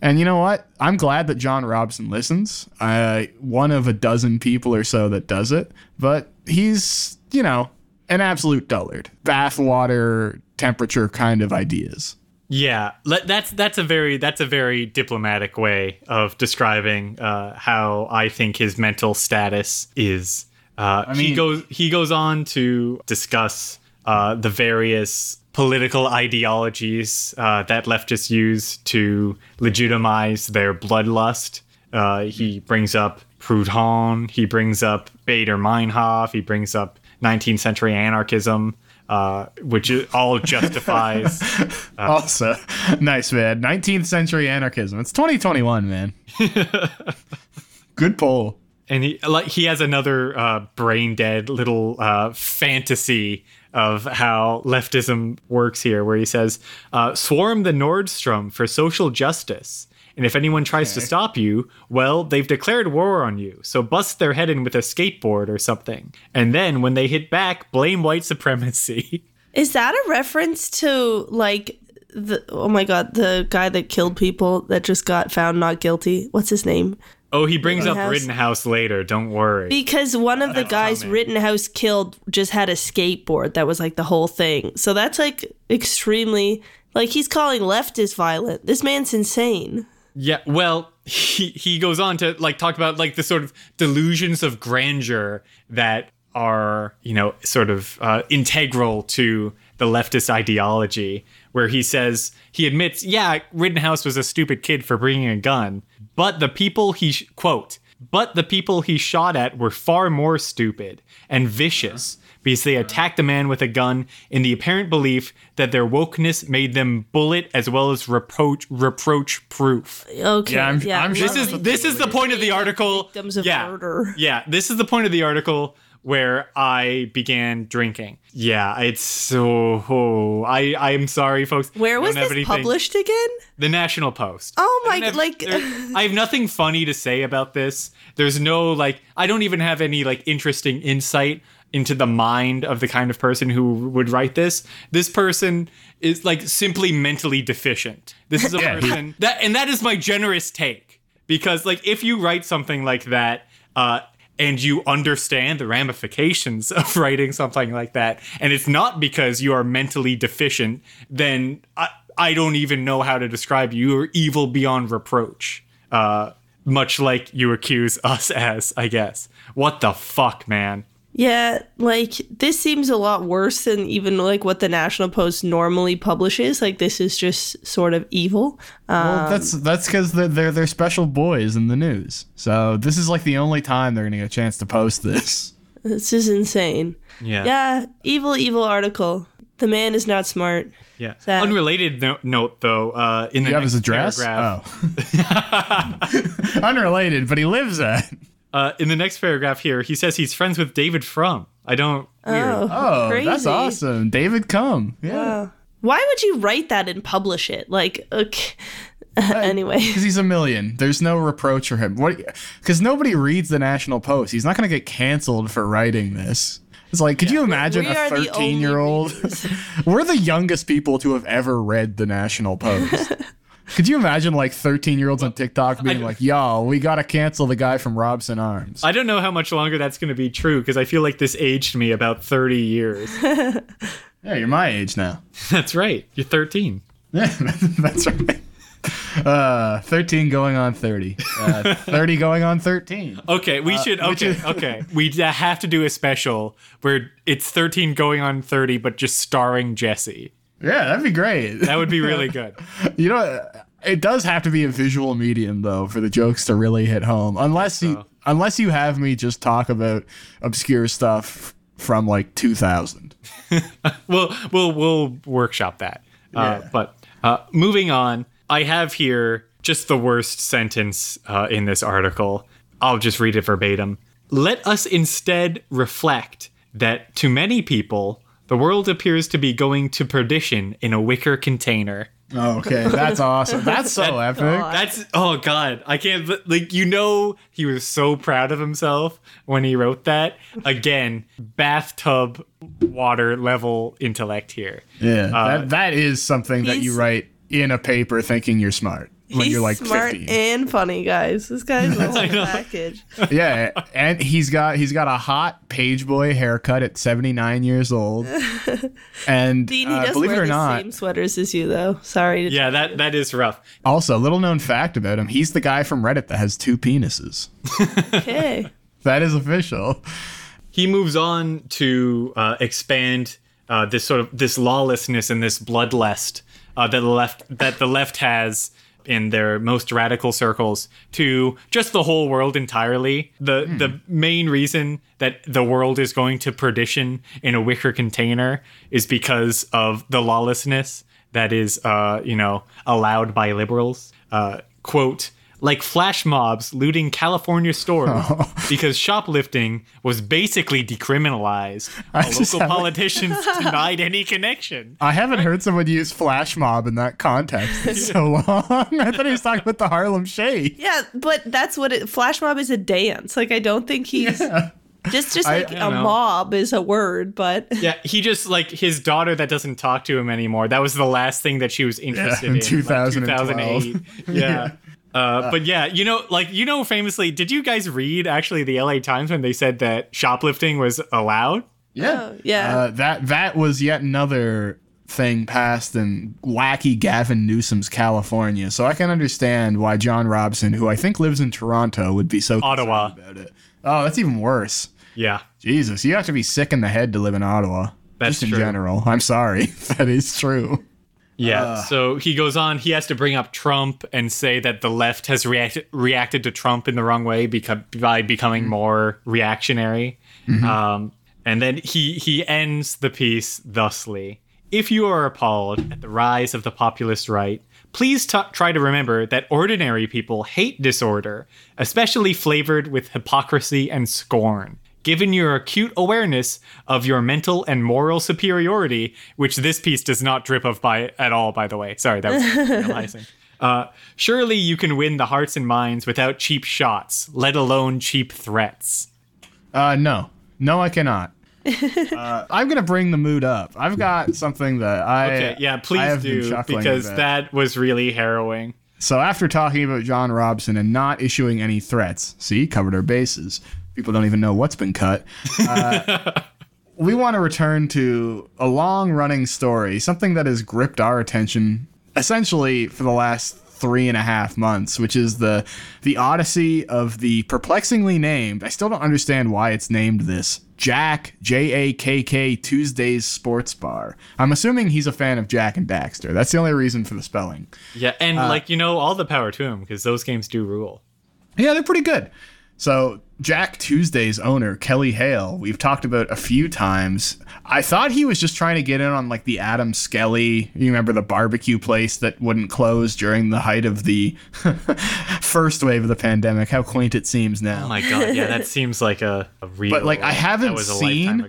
and you know what? I'm glad that John Robson listens. I one of a dozen people or so that does it, but he's you know an absolute dullard. Bathwater temperature kind of ideas. Yeah, that's that's a very that's a very diplomatic way of describing uh, how I think his mental status is. Uh, he mean- goes he goes on to discuss uh, the various political ideologies uh, that leftists use to legitimize their bloodlust. Uh, he brings up Proudhon. He brings up Baader Meinhof. He brings up 19th century anarchism, uh, which all justifies. Also, nice man. 19th century anarchism. It's 2021, man. Good poll. and he like he has another uh, brain dead little uh, fantasy of how leftism works here, where he says, uh, "Swarm the Nordstrom for social justice." And if anyone tries to stop you, well, they've declared war on you. So bust their head in with a skateboard or something. And then when they hit back, blame white supremacy. Is that a reference to like the oh my god, the guy that killed people that just got found not guilty? What's his name? oh, he brings up Rittenhouse? Rittenhouse later. Don't worry. Because one of the guys coming. Rittenhouse killed just had a skateboard. That was like the whole thing. So that's like extremely like he's calling leftists violent. This man's insane. Yeah, well, he he goes on to like talk about like the sort of delusions of grandeur that are you know sort of uh, integral to the leftist ideology. Where he says he admits, yeah, Rittenhouse was a stupid kid for bringing a gun, but the people he sh- quote, but the people he shot at were far more stupid and vicious because they attacked a man with a gun in the apparent belief that their wokeness made them bullet as well as reproach reproach proof. Okay. Yeah, I'm- I'm This is this is the point of the article. Victims of yeah, murder. yeah. This is the point of the article where I began drinking. Yeah, it's so. Oh, I I am sorry, folks. Where was this anything- published again? The National Post. Oh my don't have- like there- I have nothing funny to say about this. There's no like. I don't even have any like interesting insight into the mind of the kind of person who would write this. This person is like simply mentally deficient. This is a Yeah, person that, and that is my generous take because like if you write something like that. uh and you understand the ramifications of writing something like that, and it's not because you are mentally deficient, then I, I don't even know how to describe you. You're evil beyond reproach. Uh, much like you accuse us as, I guess. What the fuck, man? Yeah, like this seems a lot worse than even like what the National Post normally publishes. Like this is just sort of evil. Well, that's that's because they're, they're they're special boys in the news. So this is like the only time they're gonna get a chance to post this. This is insane. Yeah. Yeah, evil, evil article. The man is not smart. Yeah. Sad. Unrelated no- note, though, uh, in the You have his address? paragraph, Oh. Unrelated, but he lives at. Uh, in the next paragraph here, he says he's friends with David Frum. I don't. Weird. Oh, Oh, crazy. that's awesome. David Come. Yeah. Wow. Why would you write that and publish it? Like, okay. anyway. Because he's a million. There's no reproach for him. What? Because nobody reads the National Post. He's not going to get canceled for writing this. It's like, could you imagine We a 13 year old? We're the youngest people to have ever read the National Post. could you imagine like 13 year olds on TikTok being like, yo, we got to cancel the guy from Robson Arms? I don't know how much longer that's going to be true because I feel like this aged me about 30 years. yeah, you're my age now. that's right. You're 13. Yeah, that's right. Uh, 13 going on 30. Uh, 30 going on 13. Okay, we should. Okay, okay. We have to do a special where it's 13 going on 30, but just starring Jesse. Yeah, that'd be great. That would be really good. You know, it does have to be a visual medium though for the jokes to really hit home. Unless you, unless you have me just talk about obscure stuff from like 2000. we'll we'll we'll workshop that. Uh, Yeah. but uh, moving on, I have here just the worst sentence uh, in this article. I'll just read it verbatim. Let us instead reflect that to many people, the world appears to be going to perdition in a wicker container. Oh, okay, that's awesome. That's so epic. God. That's oh god, I can't like you know he was so proud of himself when he wrote that. Again, bathtub water level intellect here. Yeah, Uh, that, that is something that you write in a paper thinking you're smart when He's you're like smart 50. and funny, guys. This guy's the whole package. yeah, and he's got he's got a hot page boy haircut at 79 years old. And Dean, he uh, does believe wear it or not, same sweaters as you, though. Sorry. To Yeah, that that is rough. also a little known fact about him, he's the guy from Reddit that has two penises. Okay. That is official. he moves on to uh, expand uh, this sort of this lawlessness and this bloodlust uh, that the left that the left has in their most radical circles to just the whole world entirely. The the main reason that the world is going to perdition in a wicker container is because of the lawlessness that is uh, you know allowed by liberals. Uh, quote like flash mobs looting California stores oh. because shoplifting was basically decriminalized. while local haven't- politicians denied any connection. I haven't heard someone use flash mob in that context in so long. I thought he was talking about the Harlem Shake. Yeah, but that's what it. Flash mob is a dance. Like I don't think he's just just I- like I a don't know. mob is a word, but Yeah, he just like his daughter that doesn't talk to him anymore. That was the last thing that she was interested in in. like, 2012. 2008. Yeah. Uh, but yeah, you know, like you know, famously, did you guys read actually the LA Times when they said that shoplifting was allowed? Yeah. Oh, yeah. Uh, that that was yet another thing passed in wacky Gavin Newsom's California. So I can understand why John Robson, who I think lives in Toronto, would be so Ottawa. about it. Oh, that's even worse. Yeah, Jesus, you have to be sick in the head to live in Ottawa. That's Just in true. general. I'm sorry. that is true. Yeah. so he goes on. He has to bring up Trump and say that the left has reacted reacted to Trump in the wrong way because by becoming more reactionary. Um, and then he he ends the piece thusly: If you are appalled at the rise of the populist right, please t- try to remember that ordinary people hate disorder, especially flavored with hypocrisy and scorn. Given your acute awareness of your mental and moral superiority, which this piece does not drip of by at all, by the way. Sorry, that was realizing. Uh, surely you can win the hearts and minds without cheap shots, let alone cheap threats. Uh, no. No, I cannot. uh, I'm going to bring the mood up. I've got something that I. Okay, yeah, please have do because that was really harrowing. So after talking about John Robson and not issuing any threats, see, covered our bases. People don't even know what's been cut. Uh, we want to return to a long-running story, something that has gripped our attention essentially for the last three and a half months, which is the the odyssey of the perplexingly named. I still don't understand why it's named this. Jakk J A K K Tuesdays Sports Bar. I'm assuming he's a fan of Jak and Daxter. That's the only reason for the spelling. Yeah, and like you know, all the power to him because those games do rule. Yeah, they're pretty good. So, Jakk Tuesday's owner, Kelly Hale, we've talked about a few times. I thought he was just trying to get in on like the Adam Skelly, you remember the barbecue place that wouldn't close during the height of the first wave of the pandemic. How quaint it seems now. Oh my god, yeah, that seems like a, a real. But, like, I haven't that was a seen-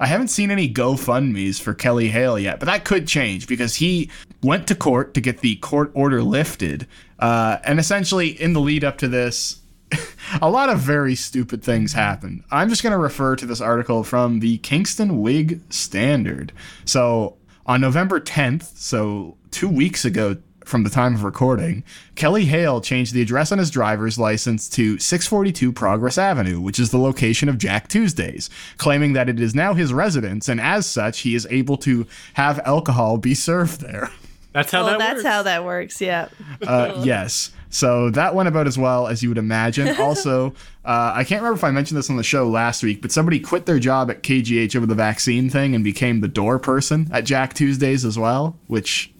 I haven't seen any GoFundMe's for Kelly Hale yet, but that could change because he went to court to get the court order lifted. Uh, and essentially, in the lead up to this, a lot of very stupid things happened. I'm just going to refer to this article from the Kingston Whig Standard. So, on November 10th, so two weeks ago from the time of recording, Kelly Hale changed the address on his driver's license to 642 Progress Avenue, which is the location of Jakk Tuesdays, claiming that it is now his residence, and as such, he is able to have alcohol be served there. That's how well, that that's works. how that works. Yeah. Uh, yes. So that went about as well as you would imagine. Also, uh, I can't remember if I mentioned this on the show last week, but somebody quit their job at KGH over the vaccine thing and became the door person at Jakk Tuesdays as well, which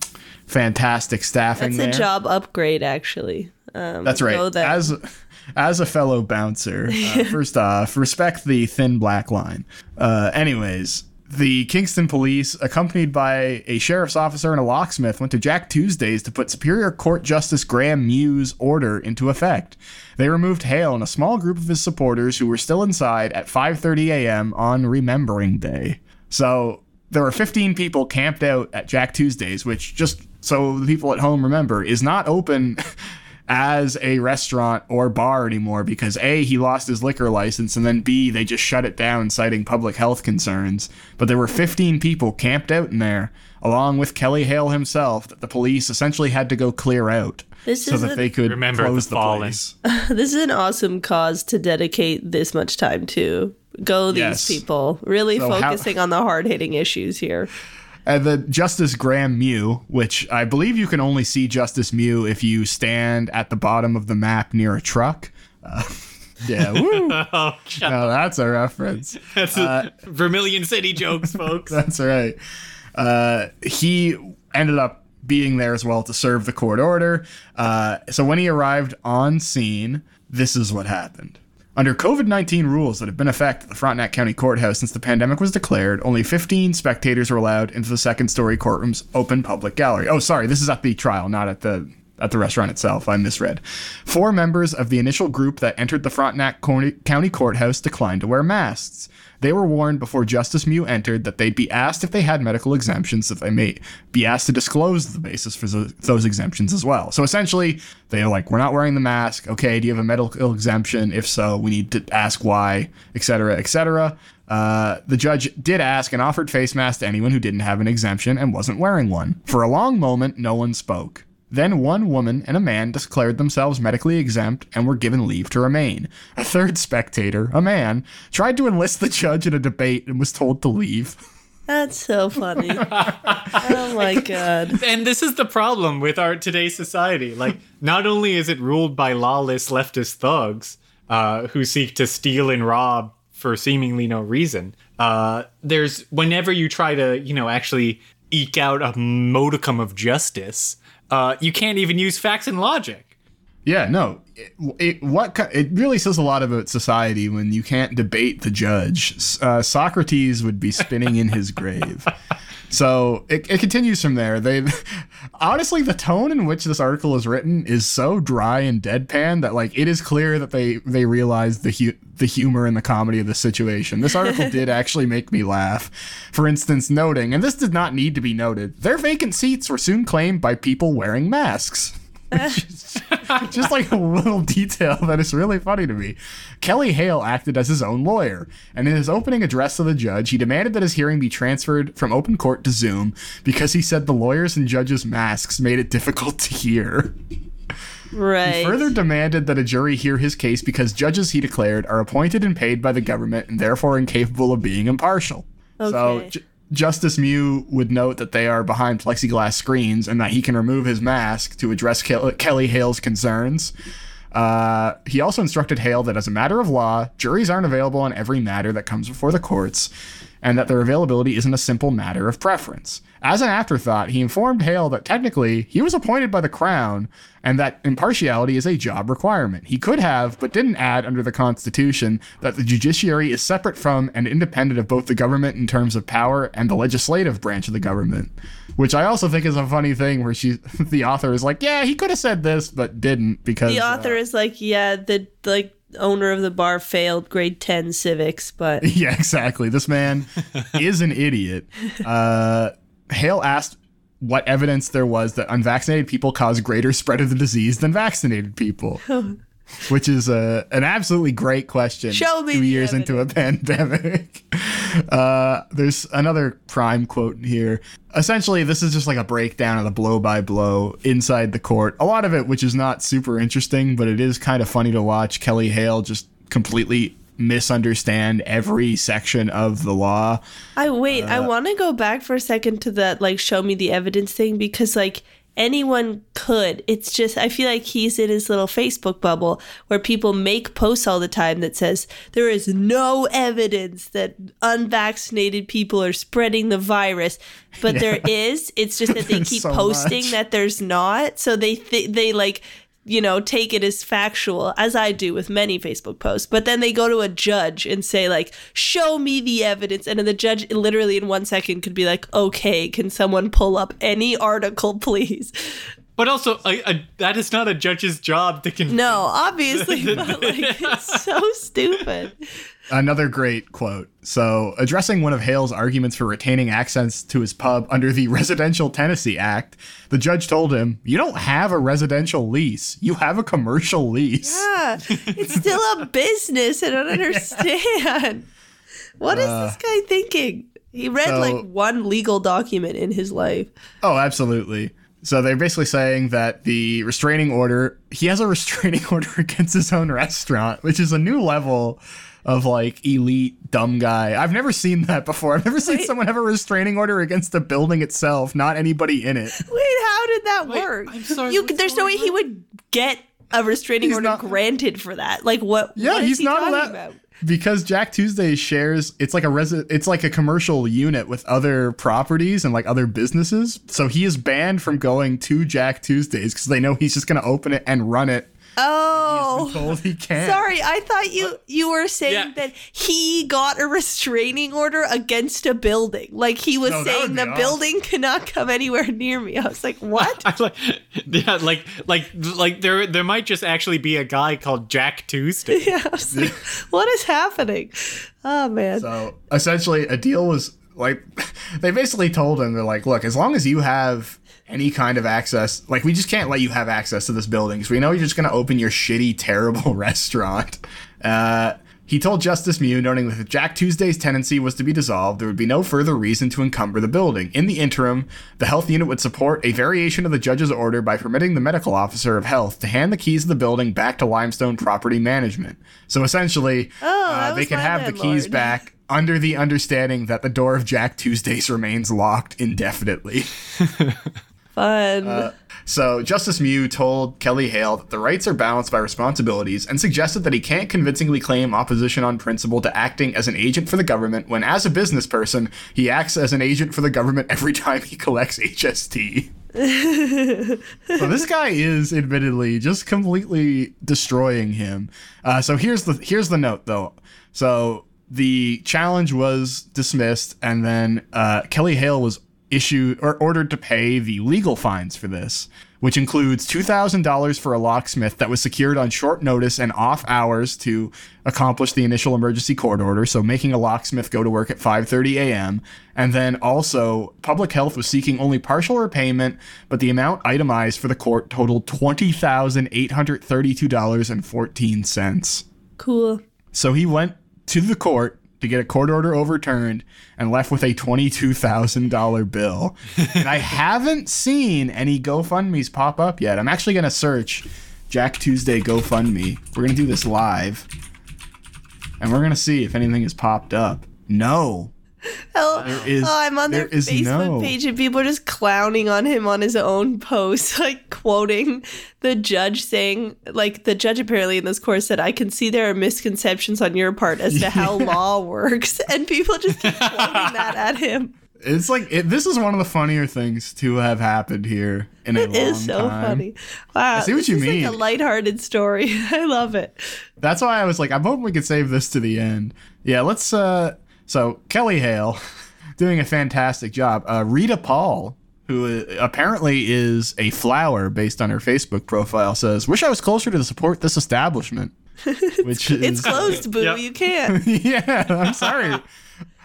fantastic staffing That's there. a job upgrade, actually. Um, That's right. that- As as a fellow bouncer, uh, first off, respect the thin black line. Uh, anyways, the Kingston police, accompanied by a sheriff's officer and a locksmith, went to Jakk Tuesdays to put Superior Court Justice Graham Mew's order into effect. They removed Hale and a small group of his supporters who were still inside at 5:30 a.m. on Remembering Day. So there were 15 people camped out at Jakk Tuesdays, which just so the people at home remember is not open as a restaurant or bar anymore because A, he lost his liquor license, and then B, they just shut it down citing public health concerns. But there were 15 people camped out in there, along with Kelly Hale himself, that the police essentially had to go clear out. This so is that a- they could Remember close the the, place. This is an awesome cause to dedicate this much time to. Go these Yes. people. Really So how- focusing on the hard hitting issues here. And the Justice Graham Mew, which I believe you can only see Justice Mew if you stand at the bottom of the map near a truck. Uh, yeah, woo. Oh, shut that's a reference. That's Vermilion City jokes, folks. That's right. Uh, he ended up being there as well to serve the court order. Uh, so when he arrived on scene, this is what happened. Under COVID 19 rules that have been in effect at the Frontenac County Courthouse since the pandemic was declared, only 15 spectators were allowed into the second story courtroom's open public gallery. Oh, sorry, this is at the trial, not at the at the restaurant itself. I misread. Four members of the initial group that entered the Frontenac County County Courthouse declined to wear masks. They were warned before Justice Mew entered that they'd be asked if they had medical exemptions, that they may be asked to disclose the basis for those, exemptions as well. So essentially, they're like, "We're not wearing the mask. Okay, do you have a medical exemption? If so, we need to ask why, etc., etc." Uh, the judge did ask and offered face masks to anyone who didn't have an exemption and wasn't wearing one. For a long moment, no one spoke. Then one woman and a man declared themselves medically exempt and were given leave to remain. A third spectator, a man, tried to enlist the judge in a debate and was told to leave. That's so funny. oh my god. and this is the problem with our today's society. Like, not only is it ruled by lawless leftist thugs uh, who seek to steal and rob for seemingly no reason. Uh, there's whenever you try to, you know, actually eke out a modicum of justice, uh, you can't even use facts and logic. Yeah, no. It, it, what it really says a lot about society when you can't debate the judge. Uh, Socrates would be spinning in his grave. So it, it continues from there. They honestly, the tone in which this article is written is so dry and deadpan that like it is clear that they they realize the hu- the humor and the comedy of the situation. This article did actually make me laugh. For instance, noting, and this did not need to be noted, their vacant seats were soon claimed by people wearing masks. just like a little detail that is really funny to me. Kelly Hale acted as his own lawyer, and in his opening address to the judge, he demanded that his hearing be transferred from open court to Zoom because he said the lawyers and judges' masks made it difficult to hear. Right. He further demanded that a jury hear his case because judges, he declared, are appointed and paid by the government and therefore incapable of being impartial. Okay. J- Justice Mew would note that they are behind plexiglass screens and that he can remove his mask to address Kel- Kelly Hale's concerns. Uh, he also instructed Hale that as a matter of law, juries aren't available on every matter that comes before the courts, and that their availability isn't a simple matter of preference. As an afterthought, he informed Hale that technically he was appointed by the Crown and that impartiality is a job requirement. He could have, but didn't add under the Constitution, that the judiciary is separate from and independent of both the government in terms of power and the legislative branch of the government. Which I also think is a funny thing where she, the author is like, yeah, he could have said this, but didn't because the uh, author is like, yeah, the like owner of the bar failed grade 10 civics, but Yeah, exactly. This man is an idiot. Uh, Hale asked what evidence there was that unvaccinated people cause greater spread of the disease than vaccinated people. Which is a, an absolutely great question. Show me two years into a pandemic. Uh, there's another prime quote here. Essentially, this is just like a breakdown of the blow by blow inside the court. A lot of it, which is not super interesting, but it is kind of funny to watch Kelly Hale just completely misunderstand every section of the law. I wait, Uh, I want to go back for a second to that like show me the evidence thing because like anyone could. It's just I feel like he's in his little Facebook bubble where people make posts all the time that says there is no evidence that unvaccinated people are spreading the virus, but there is. It's just that they keep so posting much. that there's not. So they th- they like you know, take it as factual, as I do with many Facebook posts. But then they go to a judge and say, like, show me the evidence. And then the judge, literally in one second, could be like, okay, can someone pull up any article, please? But also, a, a, that is not a judge's job to convince. No, obviously, but like it's so stupid. Another great quote. So, addressing one of Hale's arguments for retaining access to his pub under the Residential Tenancies Act, the judge told him, You don't have a residential lease, you have a commercial lease. Yeah, it's still a business. I don't understand. What is this uh, guy thinking? He read so- like one legal document in his life. Oh, absolutely. So they're basically saying that the restraining order, he has a restraining order against his own restaurant, which is a new level of like elite dumb guy. I've never seen that before. I've never seen Wait. someone have a restraining order against the building itself, not anybody in it. Wait, how did that Wait, work? I'm sorry, You, there's no way he would get a restraining He's order not- granted for that. Like what? Yeah, what is he's he not allowed about? because Jakk Tuesday shares. It's like a resi- It's like a commercial unit with other properties and like other businesses. So he is banned from going to Jakk Tuesdays because they know he's just going to open it and run it. Oh, Told he can't. Sorry, I thought you you were saying Yeah. that he got a restraining order against a building. Like he was No, saying the be building cannot come anywhere near me. I was like, what? I like, yeah, like, like, like there, there might just actually be a guy called Jack Tuesday. yeah, I was like, what is happening? Oh man. So essentially, a deal was like they basically told him they're like, look, as long as you have any kind of access, like we just can't let you have access to this building because we know you're just going to open your shitty, terrible restaurant. Uh, he told Justice Mew, noting that if Jakk Tuesday's tenancy was to be dissolved, there would be no further reason to encumber the building. In the interim, the health unit would support a variation of the judge's order by permitting the medical officer of health to hand the keys of the building back to Limestone Property Management. So essentially, Oh, uh, they can could my have the keys landlord. back under the understanding that the door of Jakk Tuesdays remains locked indefinitely. Fun. So, Justice Mew told Kelly Hale that the rights are balanced by responsibilities and suggested that he can't convincingly claim opposition on principle to acting as an agent for the government when, as a business person, he acts as an agent for the government every time he collects HST. so this guy is admittedly just completely destroying him. Uh, so here's the here's the note though. So the challenge was dismissed, and then uh, Kelly Hale was issued or ordered to pay the legal fines for this, which includes two thousand dollars for a locksmith that was secured on short notice and off hours to accomplish the initial emergency court order. So making a locksmith go to work at 5:30 a.m. And then also, public health was seeking only partial repayment, but the amount itemized for the court totaled twenty thousand eight hundred thirty-two dollars and fourteen cents. cool. So he went to the court to get a court order overturned and left with a $22,000 bill. and I haven't seen any GoFundMe's pop up yet. I'm actually going to search Jakk Tuesday GoFundMe. We're going to do this live. And we're going to see if anything has popped up. No. Oh, is- oh, I'm on their Facebook no- page and people are just clowning on him on his own post, like quoting the judge saying, like the judge apparently in this course said, "I can see there are misconceptions on your part as to how law works," and people just keep quoting that at him. It's like it, this is one of the funnier things to have happened here in a It long is so time. funny. Wow, see what you mean. Like a lighthearted story. I love it. That's why I was like, I'm hoping we could save this to the end. Yeah, let's. uh So Kelly Hale, doing a fantastic job. Uh, Rita Paul, who uh, apparently is a flower based on her Facebook profile, says, "Wish I was closer to support this establishment." Which is It's closed, boo. Yep. You can't. yeah. I'm sorry,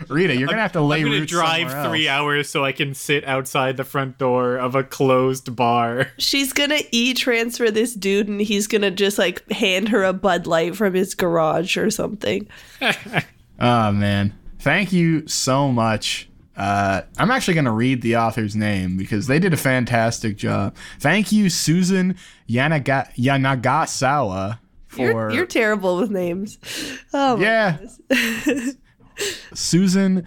Rita. You're gonna have to lay I'm gonna drive three else. hours so I can sit outside the front door of a closed bar. She's gonna e-transfer this dude, and he's gonna just like hand her a Bud Light from his garage or something. Oh man, thank you so much. Uh, I'm actually going to read the author's name because they did a fantastic job. Thank you, Susan Yanaga- Yanagasawa, for You're, you're terrible with names. Oh my yeah, Susan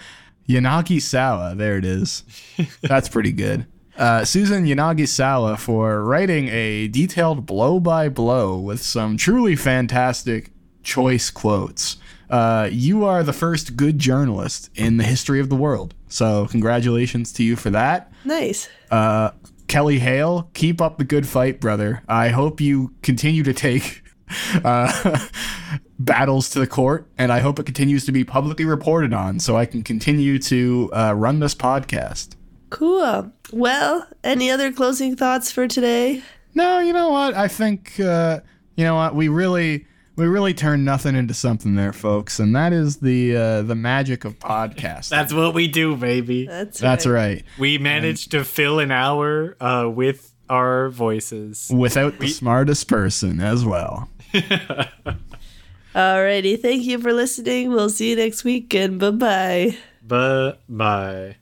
Yanagisawa. There it is. That's pretty good. Uh, Susan Yanagisawa for writing a detailed blow by blow with some truly fantastic choice quotes. Uh, you are the first good journalist in the history of the world. So, congratulations to you for that. Nice. Uh, Kelly Hale, keep up the good fight, brother. I hope you continue to take uh, battles to the court, and I hope it continues to be publicly reported on so I can continue to uh, run this podcast. Cool. Well, any other closing thoughts for today? No, you know what? I think uh, you know what we really we really turned nothing into something there, folks, and that is the uh, the magic of podcasting. That's what we do, baby. That's That's right. right. We managed to fill an hour uh, with our voices. Without the smartest person as well. Alrighty. Thank you for listening. We'll see you next week and bye bye. Bye bye.